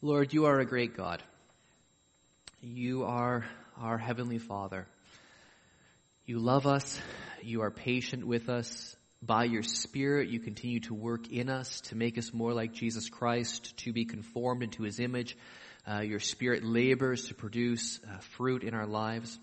Lord, you are a great God. You are our Heavenly Father. You love us. You are patient with us. By your Spirit, you continue to work in us to make us more like Jesus Christ, to be conformed into His image. Uh, your Spirit labors to produce uh, fruit in our lives.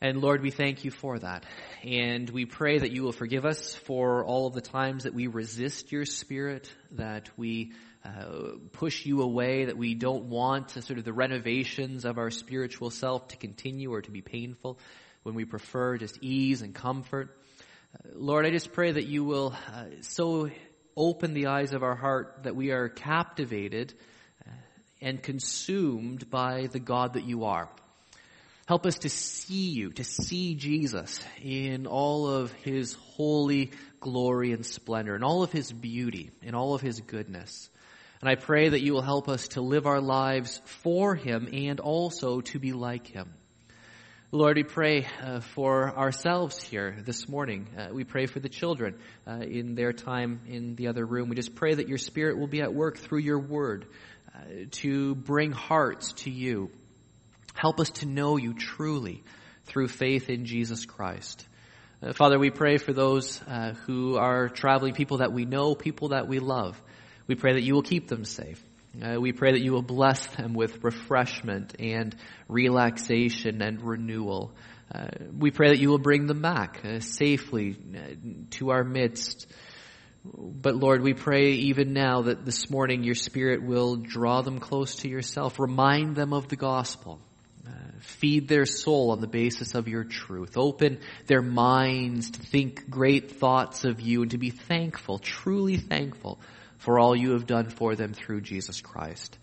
And Lord, we thank you for that. And we pray that you will forgive us for all of the times that we resist your Spirit, that we uh, push you away, that we don't want sort of the renovations of our spiritual self to continue or to be painful when we prefer just ease and comfort. Uh, Lord, I just pray that you will uh, so open the eyes of our heart that we are captivated uh, and consumed by the God that you are. Help us to see you, to see Jesus in all of his holy glory and splendor, in all of his beauty, in all of his goodness. And I pray that you will help us to live our lives for Him and also to be like Him. Lord, we pray uh, for ourselves here this morning. Uh, we pray for the children uh, in their time in the other room. We just pray that your Spirit will be at work through your word uh, to bring hearts to you. Help us to know you truly through faith in Jesus Christ. Uh, Father, we pray for those uh, who are traveling, people that we know, people that we love. We pray that you will keep them safe. Uh, we pray that you will bless them with refreshment and relaxation and renewal. Uh, we pray that you will bring them back uh, safely uh, to our midst. But Lord, we pray even now that this morning your Spirit will draw them close to yourself, remind them of the gospel, uh, feed their soul on the basis of your truth, open their minds to think great thoughts of you and to be thankful, truly thankful for all you have done for them through Jesus Christ.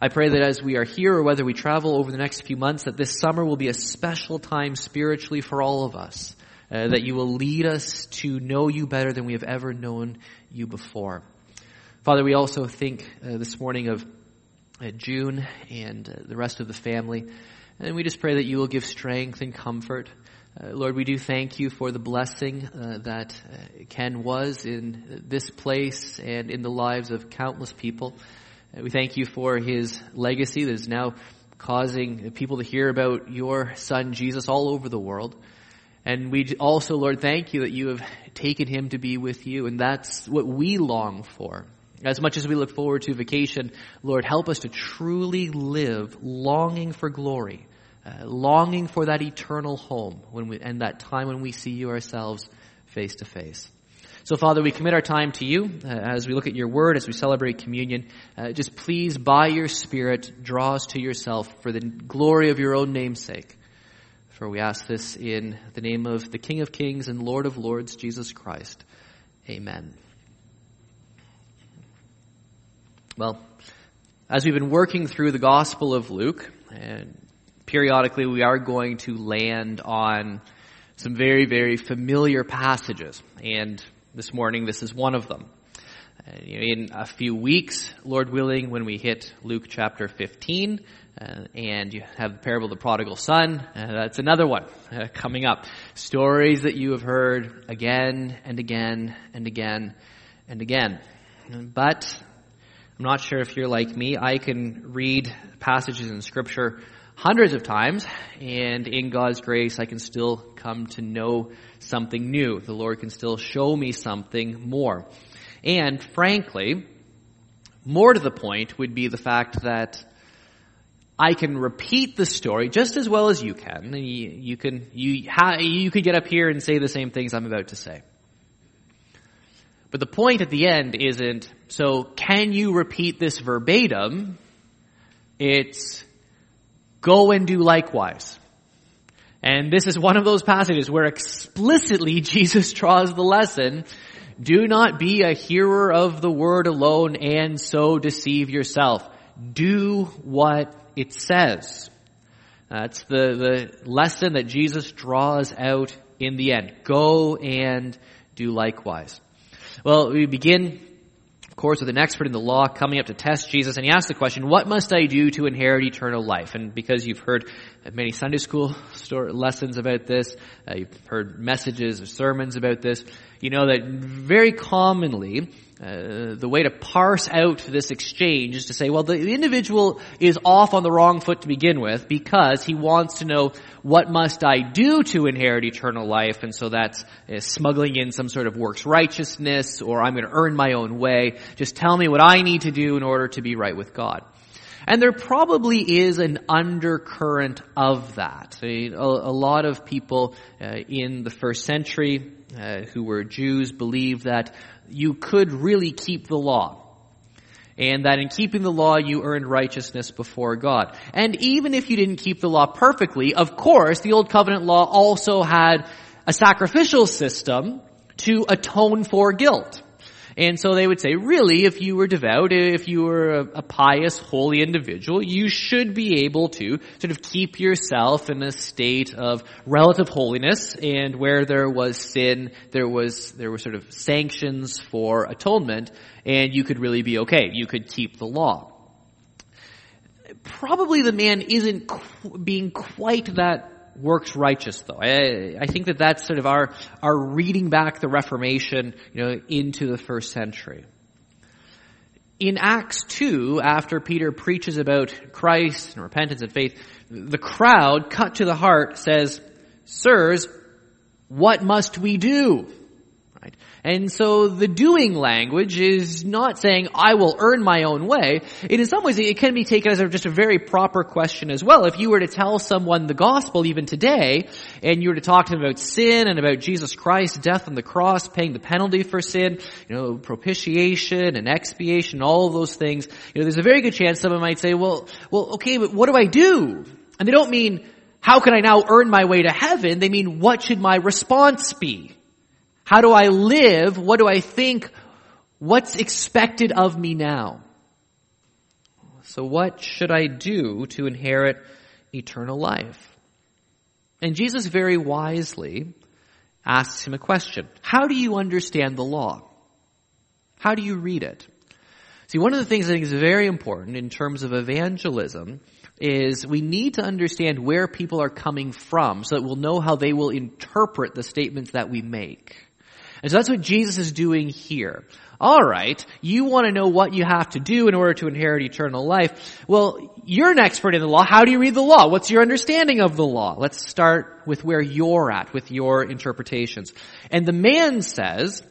I pray that as we are here or whether we travel over the next few months, that this summer will be a special time spiritually for all of us. Uh, that you will lead us to know you better than we have ever known you before. Father, we also think uh, this morning of uh, June and uh, the rest of the family. And we just pray that you will give strength and comfort. Uh, Lord, we do thank you for the blessing uh, that uh, Ken was in this place and in the lives of countless people. Uh, we thank you for his legacy that is now causing people to hear about your son Jesus all over the world. And we also, Lord, thank you that you have taken him to be with you, and that's what we long for. As much as we look forward to vacation, Lord, help us to truly live longing for glory uh, longing for that eternal home when we, and that time when we see you ourselves face to face. So, Father, we commit our time to you uh, as we look at your word, as we celebrate communion. Uh, just please, by your Spirit, draw us to yourself for the glory of your own name's sake. For we ask this in the name of the King of Kings and Lord of Lords, Jesus Christ. Amen. Well, as we've been working through the Gospel of Luke, and periodically we are going to land on some very, very familiar passages. And this morning, this is one of them. Uh, in a few weeks, Lord willing, when we hit Luke chapter 15, uh, and you have the parable of the prodigal son, uh, that's another one uh, coming up. Stories that you have heard again and again and again and again. But I'm not sure if you're like me. I can read passages in Scripture hundreds of times, and in God's grace, I can still come to know something new. The Lord can still show me something more. And frankly, more to the point would be the fact that I can repeat the story just as well as you can. You, you can you ha, you could get up here and say the same things I'm about to say. But the point at the end isn't so can you repeat this verbatim? It's Go and do likewise. And this is one of those passages where explicitly Jesus draws the lesson. Do not be a hearer of the word alone and so deceive yourself. Do what it says. That's the, the lesson that Jesus draws out in the end. Go and do likewise. Well, we begin of course, with an expert in the law coming up to test Jesus, and he asks the question, what must I do to inherit eternal life? And because you've heard many Sunday school lessons about this, uh, you've heard messages or sermons about this, you know that very commonly uh, the way to parse out this exchange is to say, well, the individual is off on the wrong foot to begin with because he wants to know what must I do to inherit eternal life, and so that's uh, smuggling in some sort of works righteousness, or I'm going to earn my own way. Just tell me what I need to do in order to be right with God. And there probably is an undercurrent of that. A, a lot of people uh, in the first century uh, who were Jews believed that you could really keep the law. And that in keeping the law, you earned righteousness before God. And even if you didn't keep the law perfectly, of course, the Old Covenant law also had a sacrificial system to atone for guilt. And so they would say, really, if you were devout, if you were a, a, pious, holy individual, you should be able to sort of keep yourself in a state of relative holiness, and where there was sin, there was, there were sort of sanctions for atonement, and you could really be okay. You could keep the law. Probably the man isn't being quite that works righteous though. I, I, think that that's sort of our, our reading back the Reformation, you know, into the first century. In Acts 2, after Peter preaches about Christ and repentance and faith, the crowd, cut to the heart, says, Sirs, what must we do? And so the doing language is not saying, I will earn my own way. It in some ways, it can be taken as just a very proper question as well. If you were to tell someone the gospel even today, and you were to talk to them about sin and about Jesus Christ, death on the cross, paying the penalty for sin, you know, propitiation and expiation, all of those things, you know, there's a very good chance someone might say, well, well, okay, but what do I do? And they don't mean, how can I now earn my way to heaven? They mean, what should my response be? How do I live? What do I think? What's expected of me now? So what should I do to inherit eternal life? And Jesus very wisely asks him a question. How do you understand the law? How do you read it? See, one of the things I think is very important in terms of evangelism is we need to understand where people are coming from so that we'll know how they will interpret the statements that we make. And so that's what Jesus is doing here. Alright, you want to know what you have to do in order to inherit eternal life. Well, you're an expert in the law. How do you read the law? What's your understanding of the law? Let's start with where you're at, with your interpretations. And the man says,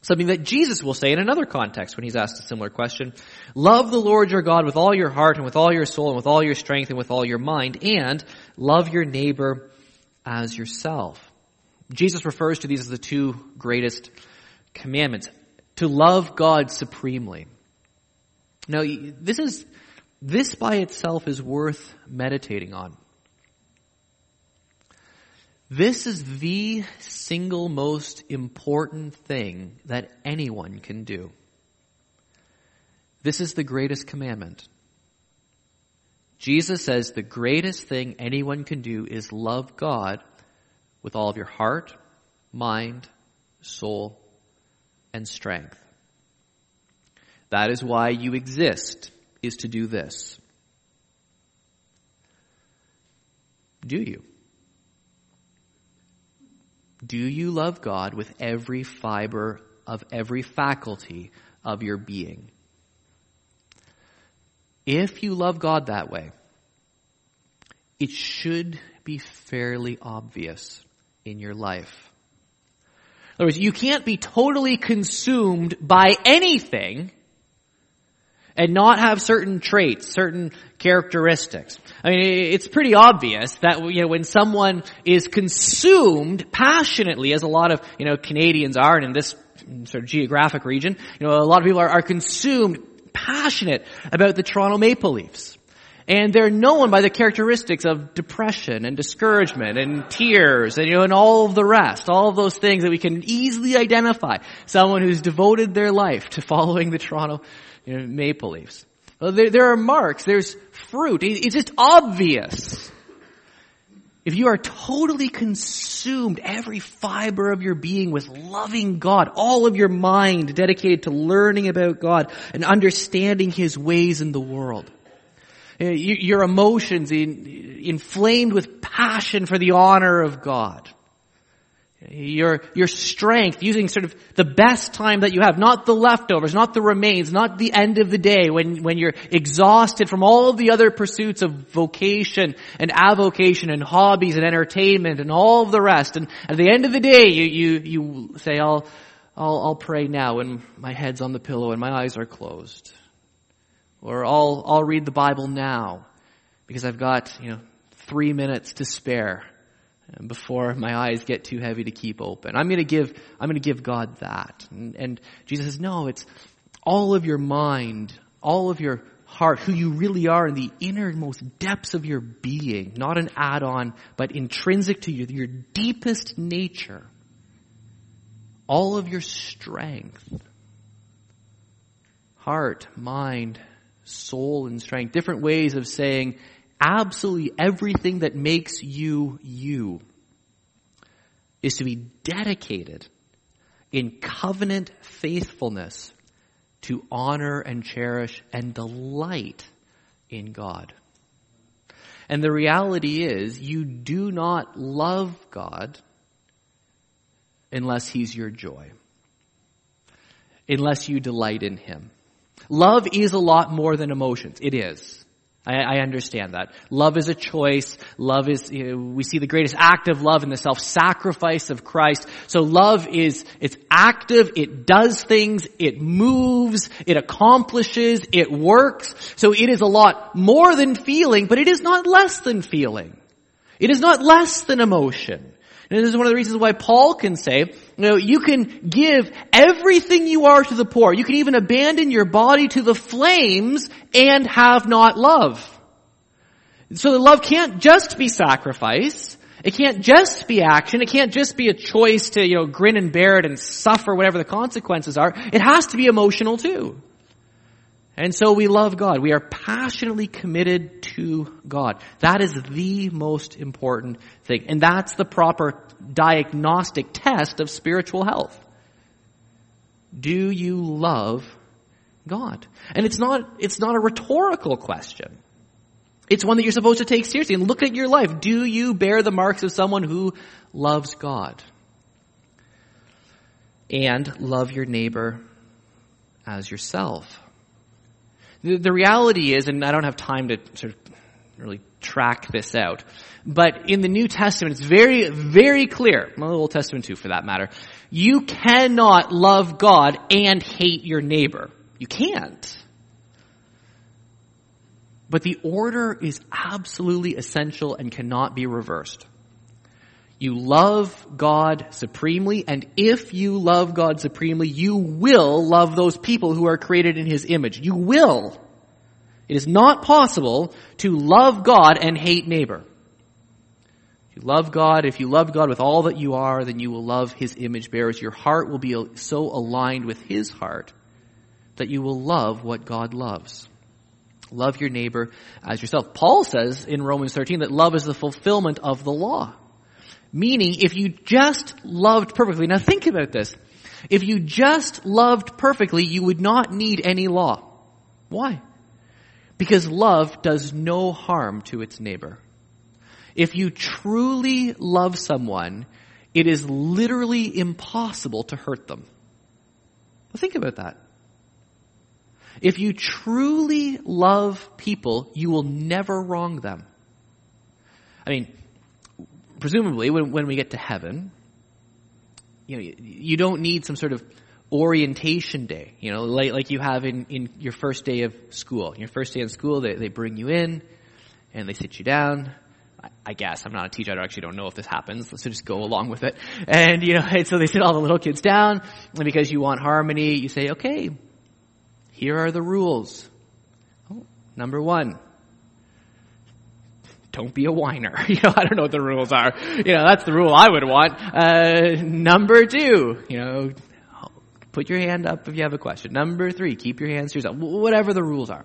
something that Jesus will say in another context when he's asked a similar question. Love the Lord your God with all your heart and with all your soul and with all your strength and with all your mind and love your neighbor as yourself. Jesus refers to these as the two greatest commandments. To love God supremely. Now, this is, this by itself is worth meditating on. This is the single most important thing that anyone can do. This is the greatest commandment. Jesus says the greatest thing anyone can do is love God with all of your heart, mind, soul, and strength. That is why you exist, is to do this. Do you? Do you love God with every fiber of every faculty of your being? If you love God that way, it should be fairly obvious in your life. In other words, you can't be totally consumed by anything and not have certain traits, certain characteristics. I mean, it's pretty obvious that, you know, when someone is consumed passionately, as a lot of, you know, Canadians are, and in this sort of geographic region, you know, a lot of people are, are consumed, passionate about the Toronto Maple Leafs. And they're known by the characteristics of depression and discouragement and tears and, you know, and all of the rest, all of those things that we can easily identify. Someone who's devoted their life to following the Toronto you know, Maple Leafs. Well, there, there are marks, there's fruit. It's just obvious. If you are totally consumed, every fiber of your being with loving God, all of your mind dedicated to learning about God and understanding His ways in the world, Uh, your emotions inflamed with passion for the honor of God. your, your strength, using sort of the best time that you have, not the leftovers, not the remains, not the end of the day when, when you're exhausted from all the other pursuits of vocation and avocation and hobbies and entertainment and all of the rest. And at the end of the day, you, you, you say, I'll, I'll, I'll pray now when my head's on the pillow and my eyes are closed. Or I'll, I'll read the Bible now because I've got, you know, three minutes to spare before my eyes get too heavy to keep open. I'm going to give, I'm going to give God that. And, and Jesus says, no, it's all of your mind, all of your heart, who you really are in the innermost depths of your being, not an add-on, but intrinsic to you, your deepest nature. All of your strength. Heart, mind, soul, and strength. Different ways of saying, absolutely everything that makes you you is to be dedicated in covenant faithfulness to honor and cherish and delight in God. And the reality is, you do not love God unless He's your joy. Unless you delight in Him. Love is a lot more than emotions. It is. I, I, understand that. Love is a choice. Love is, you know, we see the greatest act of love in the self-sacrifice of Christ. So love is, it's active, it does things, it moves, it accomplishes, it works. So it is a lot more than feeling, but it is not less than feeling. It is not less than emotion. And this is one of the reasons why Paul can say, you know, you can give everything you are to the poor. You can even abandon your body to the flames and have not love. So the love can't just be sacrifice. It can't just be action. It can't just be a choice to, you know, grin and bear it and suffer whatever the consequences are. It has to be emotional too. And so we love God. We are passionately committed to God. That is the most important thing. And that's the proper diagnostic test of spiritual health. Do you love God? And it's not, it's not a rhetorical question. It's one that you're supposed to take seriously and look at your life. Do you bear the marks of someone who loves God? And love your neighbor as yourself. The, reality is, and I don't have time to sort of really track this out, but in the New Testament, it's very, very clear, well, the Old Testament too for that matter, you cannot love God and hate your neighbor. You can't. But the order is absolutely essential and cannot be reversed. You love God supremely, and if you love God supremely, you will love those people who are created in His image. You will. It is not possible to love God and hate neighbor. If you love God, if you love God with all that you are, then you will love His image bearers. Your heart will be so aligned with His heart that you will love what God loves. Love your neighbor as yourself. Paul says in Romans 13 that love is the fulfillment of the law. Meaning, if you just loved perfectly, now think about this. If you just loved perfectly, you would not need any law. Why? Because love does no harm to its neighbor. If you truly love someone, it is literally impossible to hurt them. Well, think about that. If you truly love people, you will never wrong them. I mean, presumably when, when we get to heaven, you know, you don't need some sort of orientation day, you know, like, like you have in, in your first day of school. Your first day in school, they, they bring you in and they sit you down. I, I guess I'm not a teacher. I actually don't know if this happens. Let's just go along with it. And you know, and so they sit all the little kids down, and because you want harmony, you say, "Okay, here are the rules." Oh, number one, don't be a whiner. You know, I don't know what the rules are. You know, that's the rule I would want. Uh, number two, you know, put your hand up if you have a question. Number three, keep your hands to yourself. Whatever the rules are.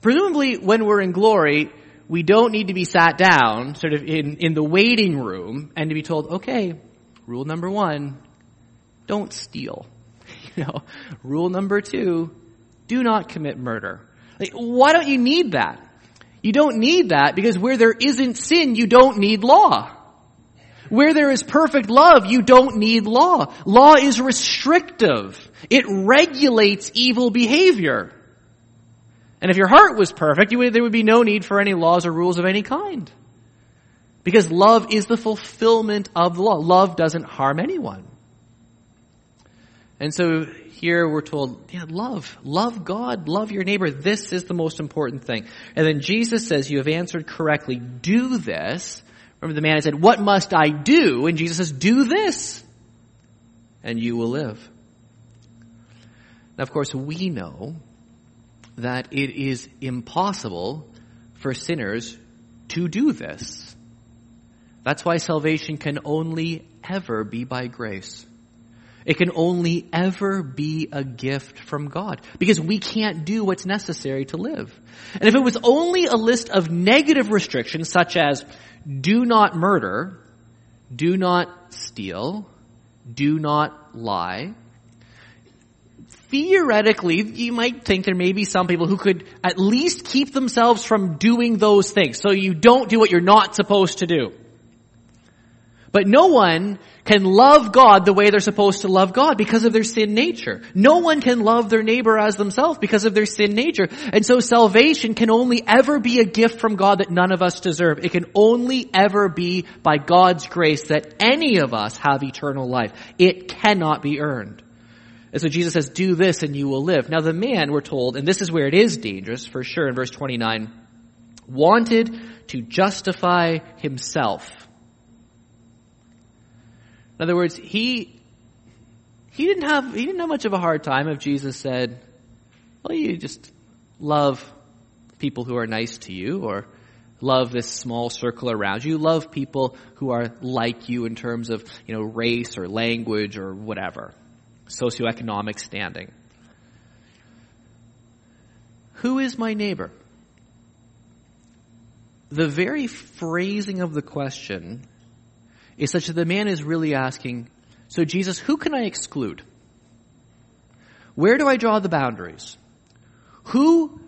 Presumably, when we're in glory, we don't need to be sat down, sort of in, in the waiting room, and to be told, okay, rule number one, don't steal. You know, rule number two, do not commit murder. Like, why don't you need that? You don't need that because where there isn't sin, you don't need law. where there is perfect love, you don't need law. Law is restrictive. It regulates evil behavior. And if your heart was perfect, would, there would be no need for any laws or rules of any kind. Because love is the fulfillment of the law. Love doesn't harm anyone. And so here we're told, yeah, love. Love God, love your neighbor. This is the most important thing. And then Jesus says, you have answered correctly. Do this. Remember the man said, what must I do? And Jesus says, do this. And you will live. Now, of course, we know that it is impossible for sinners to do this. That's why salvation can only ever be by grace. It can only ever be a gift from God because we can't do what's necessary to live. And if it was only a list of negative restrictions such as do not murder, do not steal, do not lie, theoretically, you might think there may be some people who could at least keep themselves from doing those things. So you don't do what you're not supposed to do. But no one can love God the way they're supposed to love God because of their sin nature. No one can love their neighbor as themselves because of their sin nature. And so salvation can only ever be a gift from God that none of us deserve. It can only ever be by God's grace that any of us have eternal life. It cannot be earned. And so Jesus says, do this and you will live. Now the man, we're told, and this is where it is dangerous for sure in verse 29, wanted to justify himself. In other words, he, he didn't have, he didn't have much of a hard time if Jesus said, well, you just love people who are nice to you or love this small circle around you. Love people who are like you in terms of, you know, race or language or whatever socioeconomic standing. Who is my neighbor? The very phrasing of the question is such that the man is really asking, so Jesus, who can I exclude? Where do I draw the boundaries? Who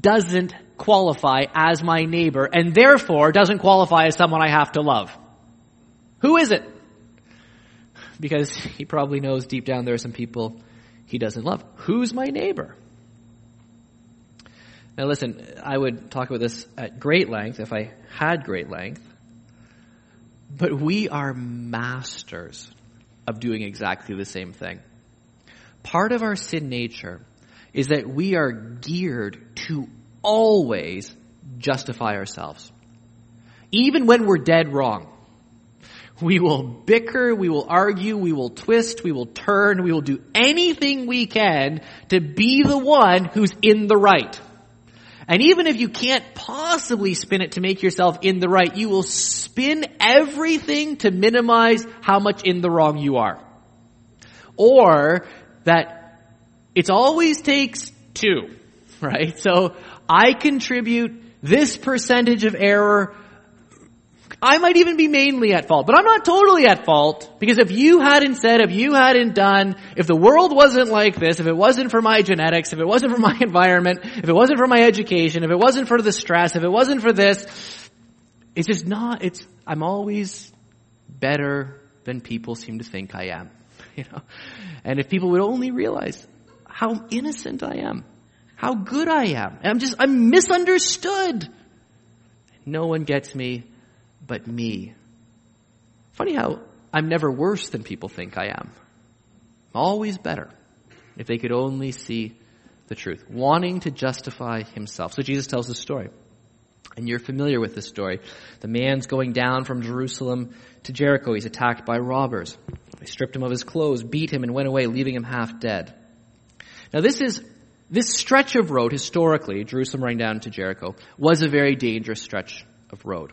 doesn't qualify as my neighbor and therefore doesn't qualify as someone I have to love? Who is it? because he probably knows deep down there are some people he doesn't love. Who's my neighbor? Now listen, I would talk about this at great length if I had great length, but we are masters of doing exactly the same thing. Part of our sin nature is that we are geared to always justify ourselves. Even when we're dead wrong. We will bicker, we will argue, we will twist, we will turn, we will do anything we can to be the one who's in the right. And even if you can't possibly spin it to make yourself in the right, you will spin everything to minimize how much in the wrong you are. Or that it always takes two, right? So I contribute this percentage of error I might even be mainly at fault, but I'm not totally at fault because if you hadn't said, if you hadn't done, if the world wasn't like this, if it wasn't for my genetics, if it wasn't for my environment, if it wasn't for my education, if it wasn't for the stress, if it wasn't for this, it's just not, it's, I'm always better than people seem to think I am, you know? And if people would only realize how innocent I am, how good I am, I'm just, I'm misunderstood. No one gets me but me. Funny how I'm never worse than people think I am. I'm always better if they could only see the truth, wanting to justify himself. So Jesus tells the story. And you're familiar with this story. The man's going down from Jerusalem to Jericho. He's attacked by robbers. They stripped him of his clothes, beat him, and went away, leaving him half dead. Now this is, this stretch of road, historically, Jerusalem running down to Jericho, was a very dangerous stretch of road.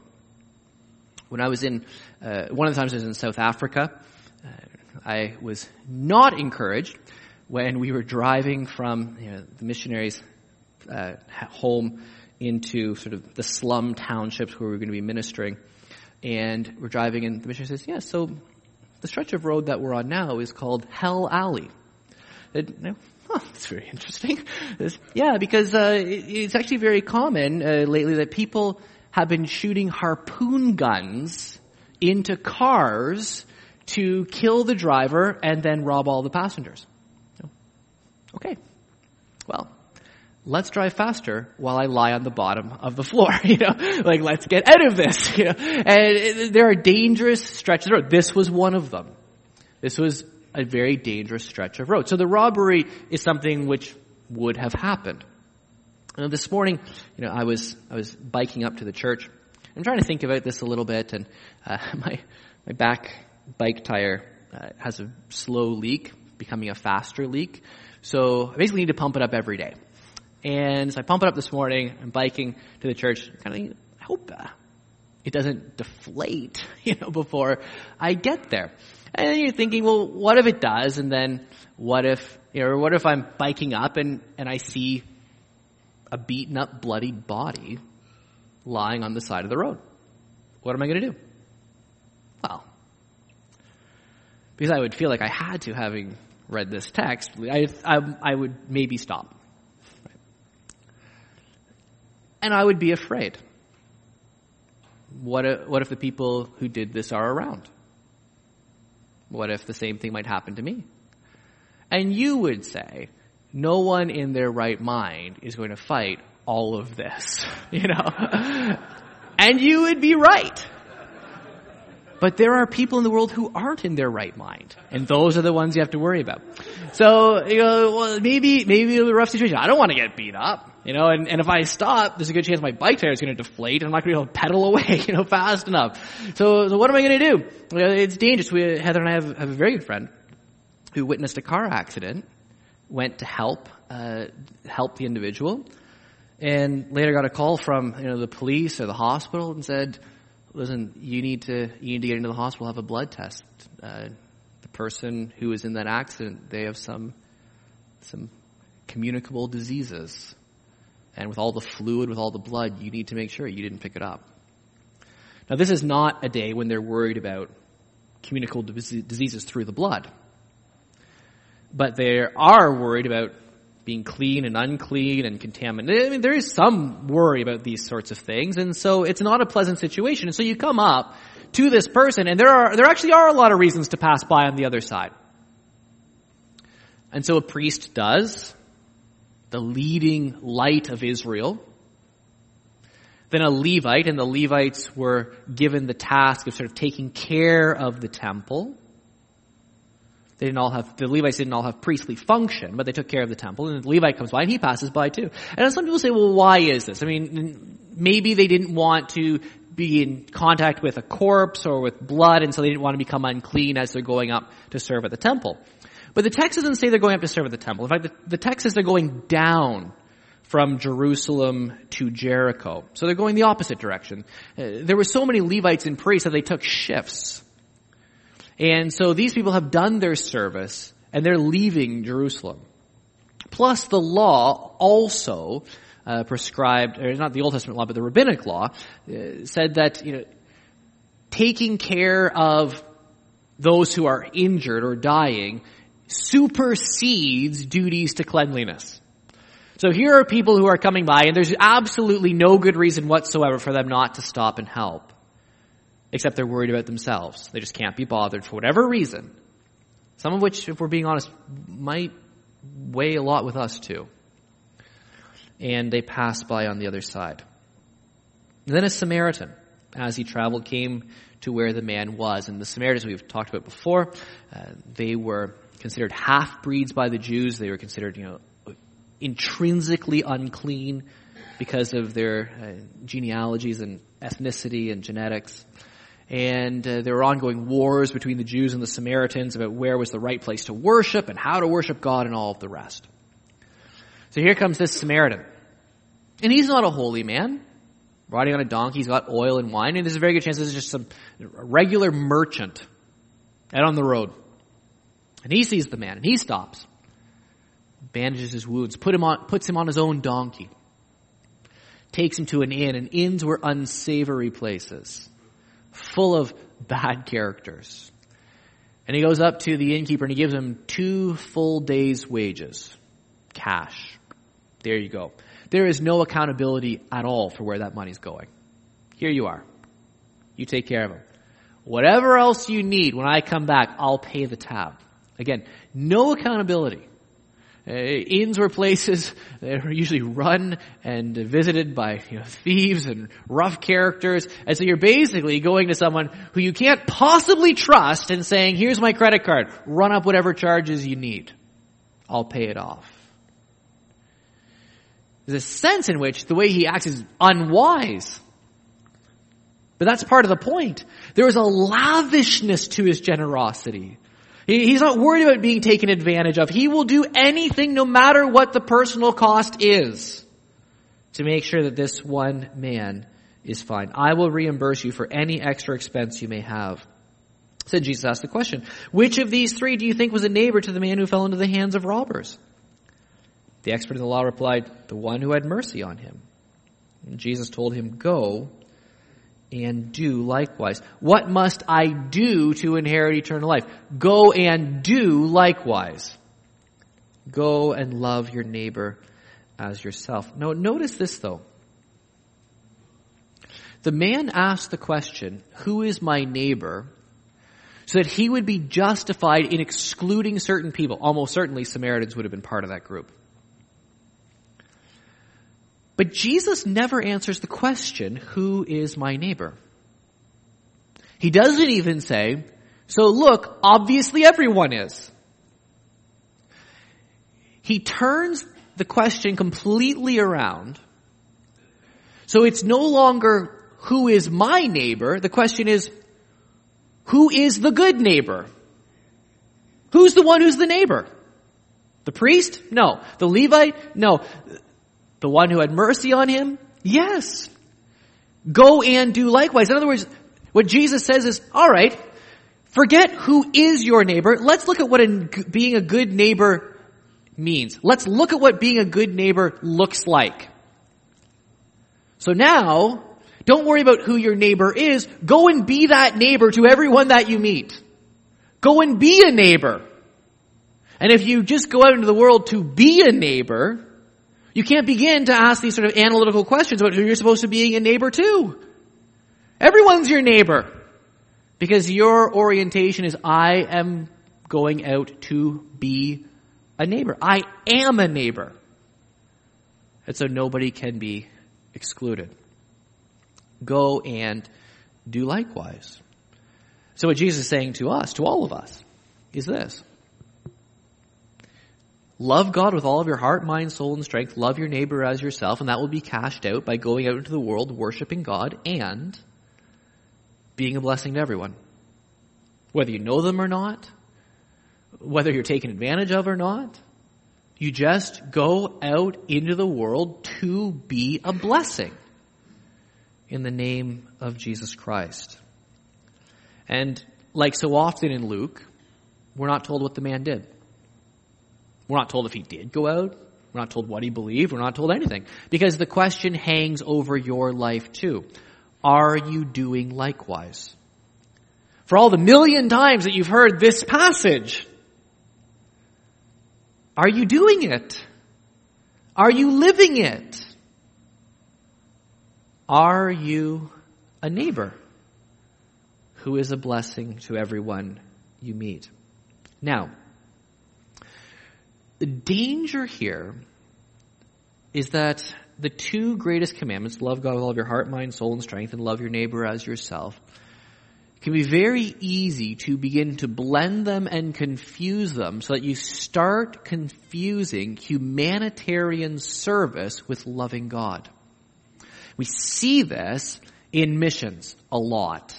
When I was in, uh, one of the times I was in South Africa, uh, I was not encouraged when we were driving from you know, the missionaries' uh, home into sort of the slum townships where we were going to be ministering. And we're driving, and the missionary says, "Yeah, so the stretch of road that we're on now is called Hell Alley." It, you know, huh, that's very interesting. Yeah, because uh, it, it's actually very common uh, lately that people have been shooting harpoon guns into cars to kill the driver and then rob all the passengers. Okay. Well, let's drive faster while I lie on the bottom of the floor, you know, like let's get out of this, you know, and there are dangerous stretches of road. This was one of them. This was a very dangerous stretch of road. So the robbery is something which would have happened. And this morning, you know, I was, I was biking up to the church. I'm trying to think about this a little bit and, uh, my, my back bike tire uh, has a slow leak, becoming a faster leak. So I basically need to pump it up every day. And so I pump it up this morning. I'm biking to the church. Kind of, I hope uh, it doesn't deflate, you know, before I get there. And then you're thinking, well, what if it does? And then what if, you know, what if I'm biking up and, and I see a beaten up, bloody body lying on the side of the road? What am I going to do? Well, because I would feel like I had to, having read this text, I, I, I would maybe stop. And I would be afraid. What if, what if the people who did this are around? What if the same thing might happen to me? And you would say, no one in their right mind is going to fight all of this, you know? and you would be right. But there are people in the world who aren't in their right mind. And those are the ones you have to worry about. So, you know, well, maybe, maybe it'll be a rough situation. I don't want to get beat up, you know, and, and if I stop, there's a good chance my bike tire is going to deflate and I'm not going to be able to pedal away, you know, fast enough. So, so what am I going to do? It's dangerous. We, Heather and I have, have a very good friend who witnessed a car accident, went to help, uh, help the individual, and later got a call from, you know, the police or the hospital and said, listen, you need to you need to get into the hospital, have a blood test. Uh, the person who was in that accident, they have some some communicable diseases, and with all the fluid, with all the blood, you need to make sure you didn't pick it up. Now, this is not a day when they're worried about communicable diseases through the blood, but they are worried about being clean and unclean and contaminated. I mean, there is some worry about these sorts of things, and so it's not a pleasant situation. And so you come up to this person, and there are there actually are a lot of reasons to pass by on the other side. And so a priest does, the leading light of Israel. Then a Levite, and the Levites were given the task of sort of taking care of the temple. They didn't all have, the Levites didn't all have priestly function, but they took care of the temple. And the Levite comes by and he passes by too. And some people say, well, why is this? I mean, maybe they didn't want to be in contact with a corpse or with blood, and so they didn't want to become unclean as they're going up to serve at the temple. But the text doesn't say they're going up to serve at the temple. In fact, the, the text says they're going down from Jerusalem to Jericho. So they're going the opposite direction. Uh, there were so many Levites and priests that they took shifts. And so these people have done their service and they're leaving Jerusalem. Plus the law also uh, prescribed, or not the Old Testament law, but the rabbinic law, uh, said that, you know, taking care of those who are injured or dying supersedes duties to cleanliness. So here are people who are coming by and there's absolutely no good reason whatsoever for them not to stop and help except they're worried about themselves. They just can't be bothered for whatever reason. Some of which, if we're being honest, might weigh a lot with us too. And they pass by on the other side. And then a Samaritan, as he traveled, came to where the man was. And the Samaritans we've talked about before, uh, they were considered half breeds by the Jews. They were considered, you know, intrinsically unclean because of their uh, genealogies and ethnicity and genetics and uh, there were ongoing wars between the Jews and the Samaritans about where was the right place to worship and how to worship God and all of the rest. So here comes this Samaritan. And he's not a holy man. Riding on a donkey, he's got oil and wine, and there's a very good chance this is just some regular merchant out on the road. And he sees the man, and he stops, bandages his wounds, put him on, puts him on his own donkey, takes him to an inn, and inns were unsavory places full of bad characters. And he goes up to the innkeeper and he gives him two full days wages. Cash. There you go. There is no accountability at all for where that money's going. Here you are. You take care of him. Whatever else you need, when I come back, I'll pay the tab. Again, no accountability. Uh, inns were places that were usually run and visited by you know, thieves and rough characters. And so you're basically going to someone who you can't possibly trust and saying, here's my credit card. Run up whatever charges you need. I'll pay it off. There's a sense in which the way he acts is unwise. But that's part of the point. There is a lavishness to his generosity. He's not worried about being taken advantage of. He will do anything no matter what the personal cost is to make sure that this one man is fine. I will reimburse you for any extra expense you may have. So Jesus asked the question, which of these three do you think was a neighbor to the man who fell into the hands of robbers? The expert in the law replied, the one who had mercy on him. And Jesus told him, go and do likewise. What must I do to inherit eternal life? Go and do likewise. Go and love your neighbor as yourself. Now notice this though. The man asked the question, who is my neighbor? So that he would be justified in excluding certain people. Almost certainly Samaritans would have been part of that group. But Jesus never answers the question, who is my neighbor? He doesn't even say, so look, obviously everyone is. He turns the question completely around. So it's no longer who is my neighbor. The question is, who is the good neighbor? Who's the one who's the neighbor? The priest? No. The Levite? No. The one who had mercy on him? Yes. Go and do likewise. In other words, what Jesus says is, alright, forget who is your neighbor. Let's look at what a, being a good neighbor means. Let's look at what being a good neighbor looks like. So now, don't worry about who your neighbor is. Go and be that neighbor to everyone that you meet. Go and be a neighbor. And if you just go out into the world to be a neighbor, you can't begin to ask these sort of analytical questions about who you're supposed to be a neighbor to. Everyone's your neighbor. Because your orientation is, I am going out to be a neighbor. I am a neighbor. And so nobody can be excluded. Go and do likewise. So what Jesus is saying to us, to all of us, is this. Love God with all of your heart, mind, soul, and strength. Love your neighbor as yourself, and that will be cashed out by going out into the world worshiping God and being a blessing to everyone. Whether you know them or not, whether you're taken advantage of or not, you just go out into the world to be a blessing in the name of Jesus Christ. And like so often in Luke, we're not told what the man did. We're not told if he did go out. We're not told what he believed. We're not told anything. Because the question hangs over your life too. Are you doing likewise? For all the million times that you've heard this passage, are you doing it? Are you living it? Are you a neighbor who is a blessing to everyone you meet? Now, the danger here is that the two greatest commandments, love God with all of your heart, mind, soul, and strength, and love your neighbor as yourself, can be very easy to begin to blend them and confuse them so that you start confusing humanitarian service with loving God. We see this in missions a lot.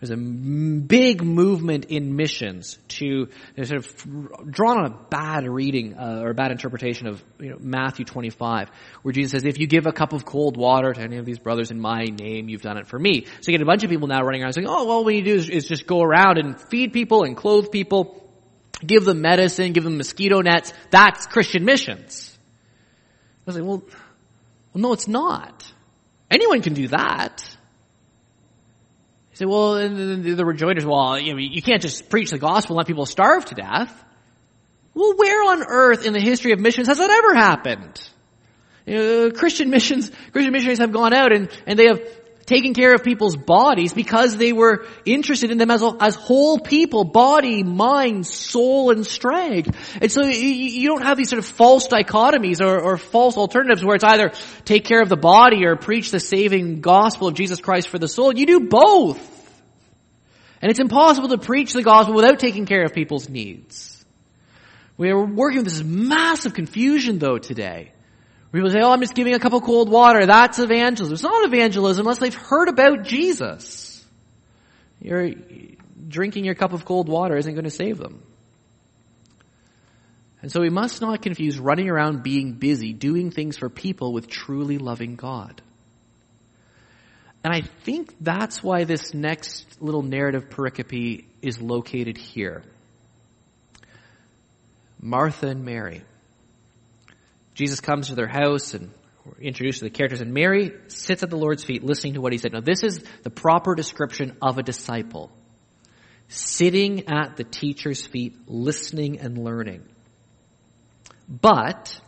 There's a big movement in missions to sort of drawn on a bad reading uh, or a bad interpretation of you know, Matthew 25, where Jesus says, "If you give a cup of cold water to any of these brothers in my name, you've done it for me." So you get a bunch of people now running around saying, "Oh, well, what you do is, is just go around and feed people and clothe people, give them medicine, give them mosquito nets. That's Christian missions." I was like, "Well, well, no, it's not. Anyone can do that." Say, well, the rejoinders, well, you know, you can't just preach the gospel and let people starve to death. Well, where on earth in the history of missions has that ever happened? You know, Christian missions, Christian missionaries have gone out and, and they have taking care of people's bodies because they were interested in them as, as whole people, body, mind, soul, and strength. And so you, you don't have these sort of false dichotomies or, or false alternatives where it's either take care of the body or preach the saving gospel of Jesus Christ for the soul. You do both. And it's impossible to preach the gospel without taking care of people's needs. We are working with this massive confusion though today. People say, oh, I'm just giving a cup of cold water. That's evangelism. It's not evangelism unless they've heard about Jesus. You're, drinking your cup of cold water isn't going to save them. And so we must not confuse running around being busy, doing things for people with truly loving God. And I think that's why this next little narrative pericope is located here. Martha and Mary. Jesus comes to their house and we're introduced to the characters and Mary sits at the Lord's feet listening to what he said. Now this is the proper description of a disciple. Sitting at the teacher's feet, listening and learning. But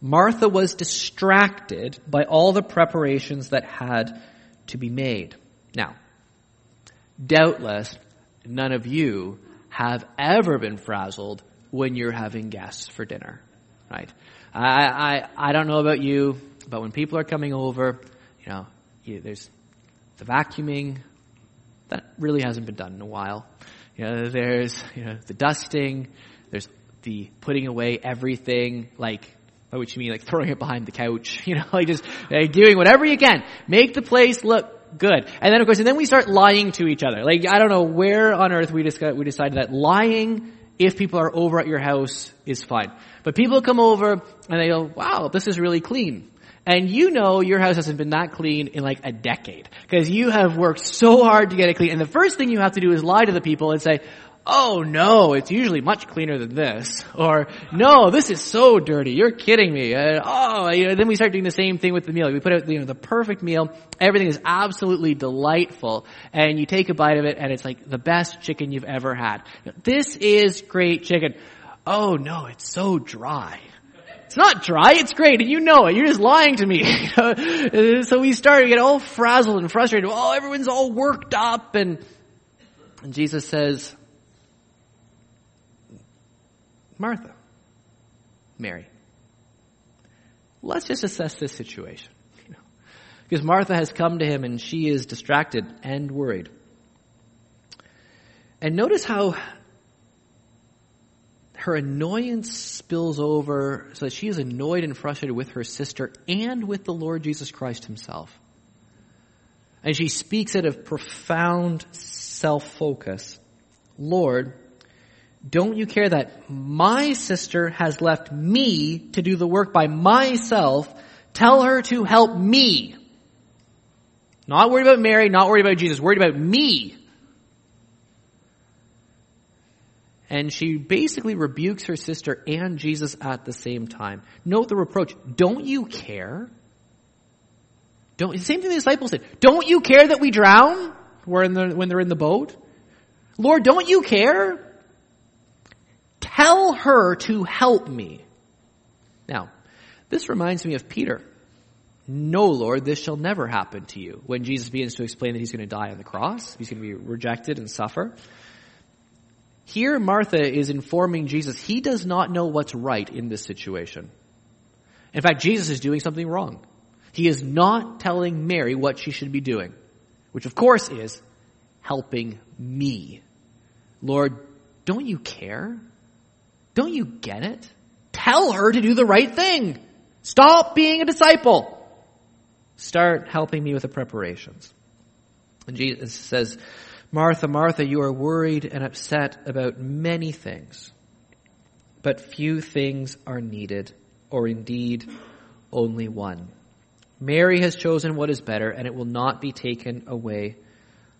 Martha was distracted by all the preparations that had to be made. Now, doubtless, none of you have ever been frazzled when you're having guests for dinner, right? I, I, I don't know about you, but when people are coming over, you know, you, there's the vacuuming, that really hasn't been done in a while. You know, there's, you know, the dusting, there's the putting away everything, like, by which you mean like throwing it behind the couch, you know, like just like doing whatever you can. Make the place look good. And then of course, and then we start lying to each other. Like, I don't know where on earth we, discuss, we decided that lying if people are over at your house is fine. But people come over and they go, wow, this is really clean. And you know your house hasn't been that clean in like a decade. Because you have worked so hard to get it clean. And the first thing you have to do is lie to the people and say, oh no, it's usually much cleaner than this. Or, no, this is so dirty. You're kidding me. Uh, oh, you know, then we start doing the same thing with the meal. We put out, you know, the perfect meal. Everything is absolutely delightful. And you take a bite of it and it's like the best chicken you've ever had. This is great chicken. Oh no, it's so dry. It's not dry, it's great, and you know it. You're just lying to me. so we start to get all frazzled and frustrated. Oh, everyone's all worked up and, and Jesus says, Martha, Mary. Let's just assess this situation. Because Martha has come to him and she is distracted and worried. And notice how her annoyance spills over so that she is annoyed and frustrated with her sister and with the Lord Jesus Christ himself. And she speaks out of profound self-focus. Lord, don't you care that my sister has left me to do the work by myself? Tell her to help me. Not worried about Mary, not worried about Jesus, worried about me. And she basically rebukes her sister and Jesus at the same time. Note the reproach. Don't you care? Don't, the same thing the disciples said. Don't you care that we drown? When they're, when they're in the boat? Lord, don't you care? Tell her to help me. Now, this reminds me of Peter. No, Lord, this shall never happen to you. When Jesus begins to explain that he's going to die on the cross, he's going to be rejected and suffer. Here, Martha is informing Jesus he does not know what's right in this situation. In fact, Jesus is doing something wrong. He is not telling Mary what she should be doing, which of course is helping me. Lord, don't you care? Don't you get it? Tell her to do the right thing. Stop being a disciple. Start helping me with the preparations. And Jesus says, Martha, Martha, you are worried and upset about many things, but few things are needed, or indeed only one. Mary has chosen what is better, and it will not be taken away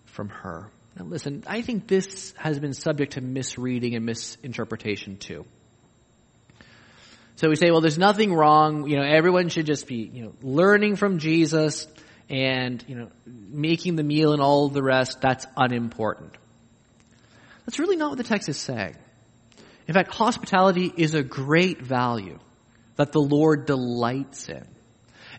from her. Now listen, I think this has been subject to misreading and misinterpretation too. So we say, well, there's nothing wrong, you know, everyone should just be, you know, learning from Jesus and, you know, making the meal and all the rest, that's unimportant. That's really not what the text is saying. In fact, hospitality is a great value that the Lord delights in.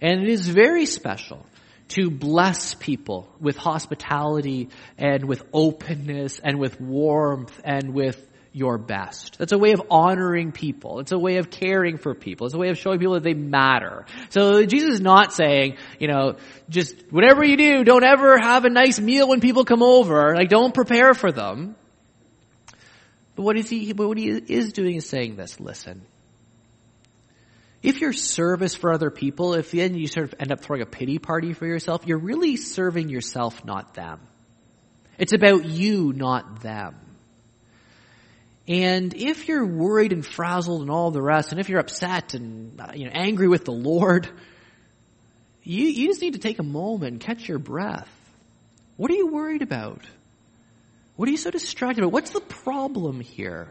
And it is very special to bless people with hospitality and with openness and with warmth and with your best. That's a way of honoring people. It's a way of caring for people. It's a way of showing people that they matter. So Jesus is not saying, you know, just whatever you do, don't ever have a nice meal when people come over. Like don't prepare for them. But what is he, what he is doing is saying this, listen. If your service for other people, if then you sort of end up throwing a pity party for yourself, you're really serving yourself, not them. It's about you, not them. And if you're worried and frazzled and all the rest, and if you're upset and you know, angry with the Lord, you, you just need to take a moment and catch your breath. What are you worried about? What are you so distracted about? What's the problem here?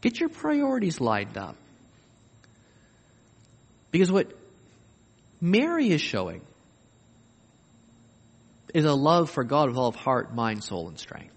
Get your priorities lined up. Because what Mary is showing is a love for God with all of heart, mind, soul, and strength.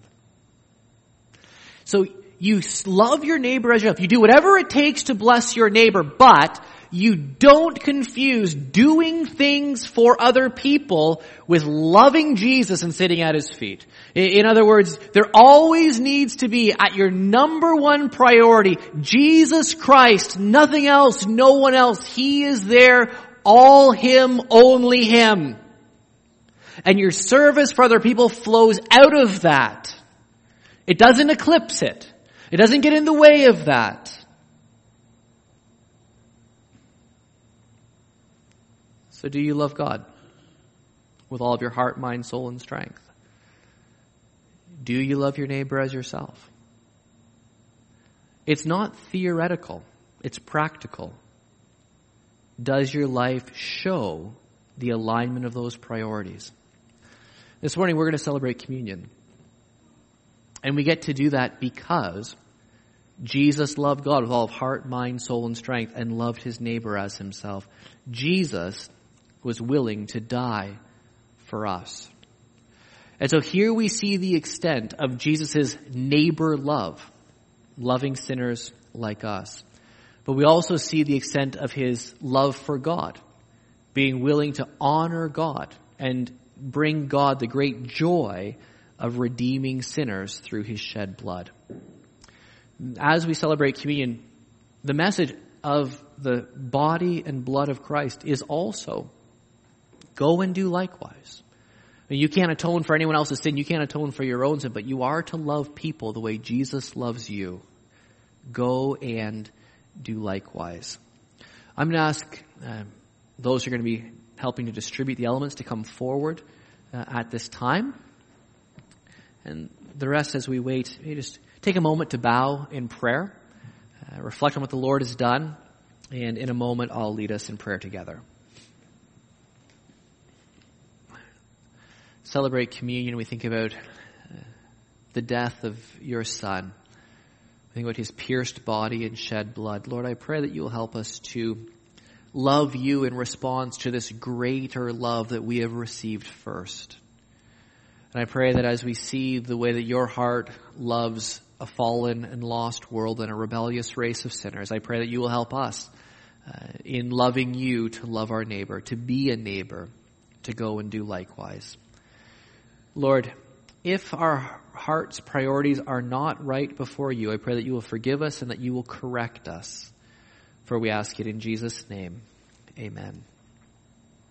So you love your neighbor as yourself. You do whatever it takes to bless your neighbor, but you don't confuse doing things for other people with loving Jesus and sitting at his feet. In other words, there always needs to be at your number one priority, Jesus Christ, nothing else, no one else. He is there, all Him, only Him. And your service for other people flows out of that. It doesn't eclipse it. It doesn't get in the way of that. So do you love God with all of your heart, mind, soul, and strength? Do you love your neighbor as yourself? It's not theoretical. It's practical. Does your life show the alignment of those priorities? This morning we're going to celebrate communion. And we get to do that because Jesus loved God with all of heart, mind, soul, and strength and loved his neighbor as himself. Jesus was willing to die for us. And so here we see the extent of Jesus' neighbor love, loving sinners like us. But we also see the extent of his love for God, being willing to honor God and bring God the great joy of redeeming sinners through his shed blood. As we celebrate communion, the message of the body and blood of Christ is also go and do likewise. You can't atone for anyone else's sin. You can't atone for your own sin, but you are to love people the way Jesus loves you. Go and do likewise. I'm going to ask uh, those who are going to be helping to distribute the elements to come forward uh, at this time. And the rest as we wait, just take a moment to bow in prayer, uh, reflect on what the Lord has done, and in a moment I'll lead us in prayer together. Celebrate communion, we think about uh, the death of your Son. We think about his pierced body and shed blood. Lord, I pray that you will help us to love you in response to this greater love that we have received first. And I pray that as we see the way that your heart loves a fallen and lost world and a rebellious race of sinners, I pray that you will help us uh, in loving you to love our neighbor, to be a neighbor, to go and do likewise. Lord, if our heart's priorities are not right before you, I pray that you will forgive us and that you will correct us. For we ask it in Jesus' name. Amen.